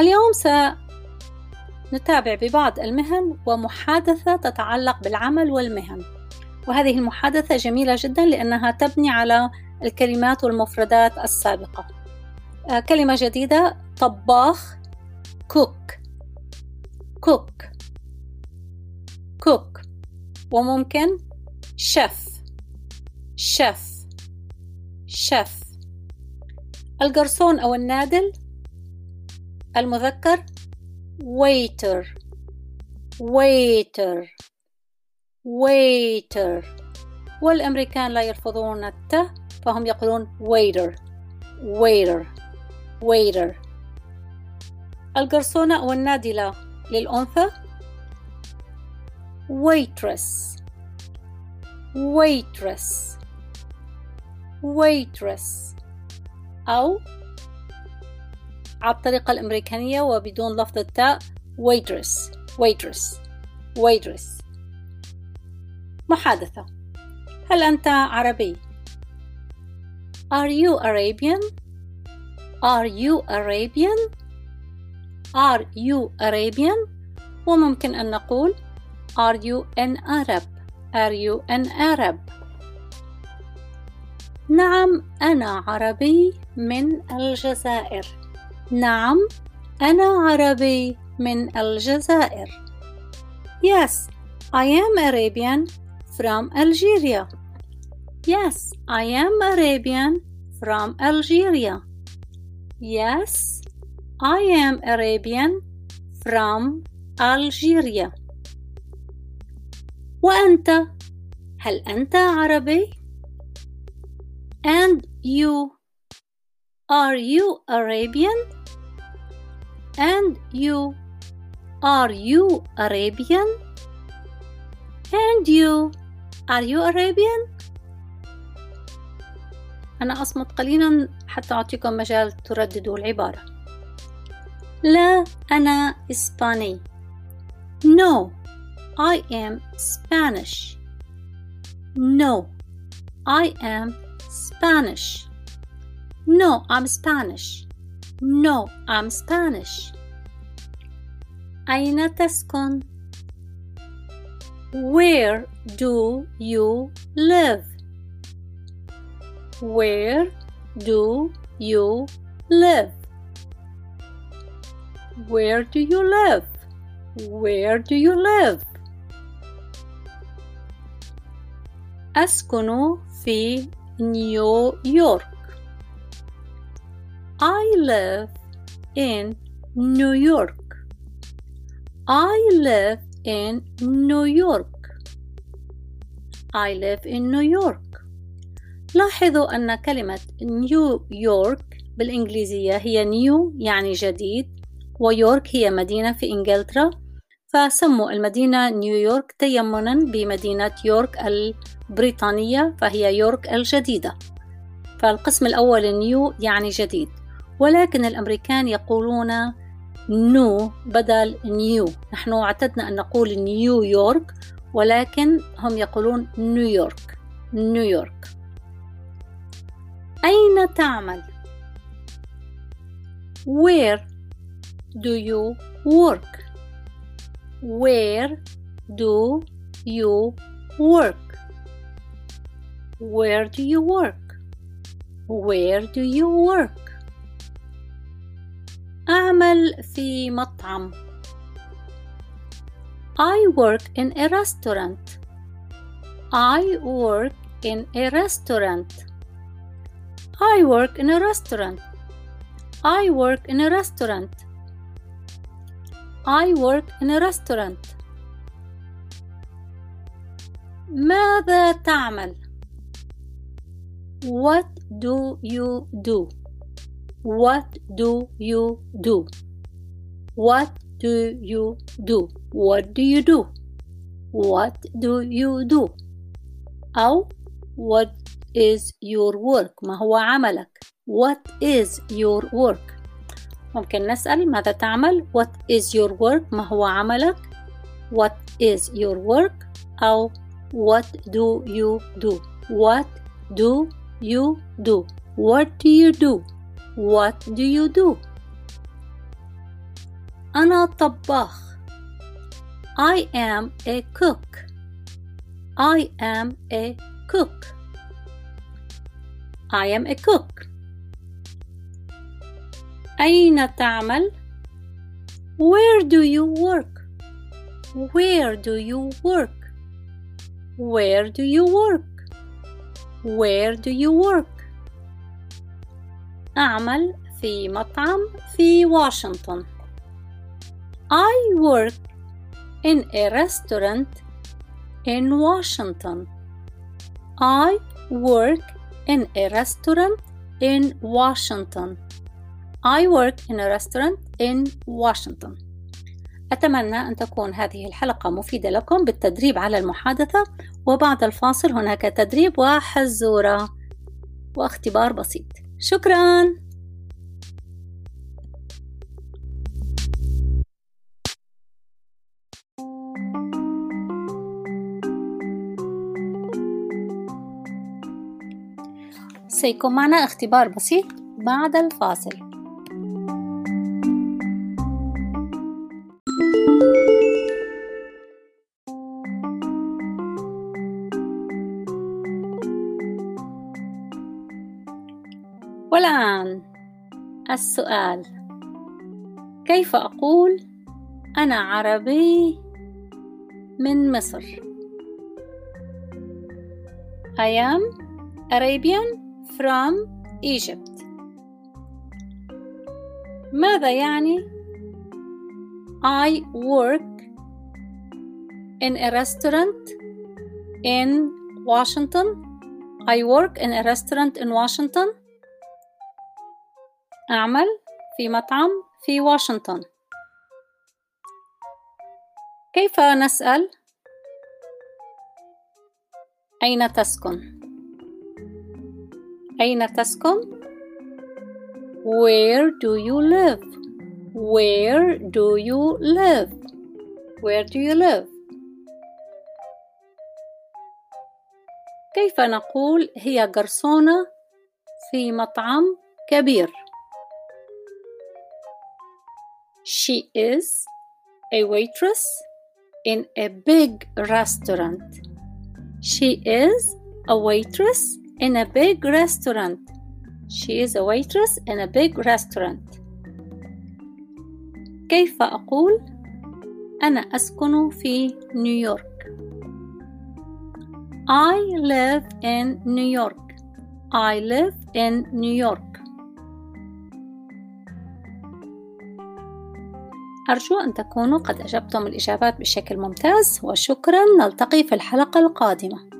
اليوم سنتابع ببعض المهن ومحادثة تتعلق بالعمل والمهن. وهذه المحادثة جميلة جدا لأنها تبني على الكلمات والمفردات السابقة. آه، كلمة جديدة طباخ كوك. كوك. كوك. وممكن شيف. شيف. شيف. القرصون أو النادل المذكر؟ waiter. waiter. waiter. والأمريكان لا يلفظون الت فهم يقولون waiter. waiter. waiter. القرصونة أو النادلة للأنثى؟ waitress. waitress. waitress. أو على الطريقة الأمريكانية وبدون لفظ التاء waitress waitress waitress محادثة هل أنت عربي؟ Are you Arabian? Are you Arabian? Are you Arabian? وممكن أن نقول Are you an Arab? Are you an Arab? نعم أنا عربي من الجزائر نعم أنا عربي من الجزائر Yes, I am Arabian from Algeria. Yes, I am Arabian from Algeria. Yes, I am Arabian from Algeria. وأنت هل أنت عربي؟ And you Are you Arabian? And you Are you Arabian? And you Are you Arabian? أنا أصمت قليلا حتى أعطيكم مجال ترددوا العبارة لا أنا إسباني No I am Spanish No I am Spanish No I'm Spanish No I'm Spanish أين تسكن Where do you live? Where do you live? Where do you live? Where do you live? أسكن في نيويورك. Live in New York. I live in New York. I live in New York. لاحظوا أن كلمة نيويورك بالإنجليزية هي New يعني جديد ويورك هي مدينة في إنجلترا فسموا المدينة نيويورك تيمنا بمدينة يورك البريطانية فهي يورك الجديدة فالقسم الأول New يعني جديد ولكن الأمريكان يقولون نو بدل نيو نحن اعتدنا أن نقول نيويورك ولكن هم يقولون New York New York أين تعمل؟ Where do you work? Where do you work? Where do you work? Where do you work? أعمل في مطعم. I work in a restaurant. I work in a restaurant. I work in a restaurant. I work in a restaurant. I work in a restaurant. ماذا تعمل? What do you do? What do you do? What do you do? What do you do? What do you do? أو What is your work? ما هو عملك? What is your work? ممكن نسأل ماذا تعمل؟ What is your work? ما هو عملك؟ What is your work? أو What do you do? What do you do? What do you do? What do you do? أنا طباخ I am a cook I am a cook I am a cook أين تعمل Where do you work Where do you work Where do you work Where do you work أعمل في مطعم في واشنطن I work in a restaurant in Washington. I work in a restaurant in Washington. I work in a restaurant in Washington. أتمنى أن تكون هذه الحلقة مفيدة لكم بالتدريب على المحادثة وبعد الفاصل هناك تدريب وحزورة واختبار بسيط شكراً. سيكون معنا اختبار بسيط بعد الفاصل. والآن السؤال كيف أقول أنا عربي من مصر I am Arabian from Egypt ماذا يعني I work in a restaurant in Washington I work in a restaurant in Washington أعمل في مطعم في واشنطن كيف نسأل أين تسكن أين تسكن؟ Where do you live? Where do you live? Where do you live? كيف نقول هي قرصونة في مطعم كبير؟ She is a waitress in a big restaurant. She is a waitress in a big restaurant. She is a waitress in a big restaurant. كيف أقول أنا أسكن في نيويورك I live in New York I live in New York أرجو أن تكونوا قد أجبتم الإجابات بشكل ممتاز وشكرا نلتقي في الحلقة القادمة.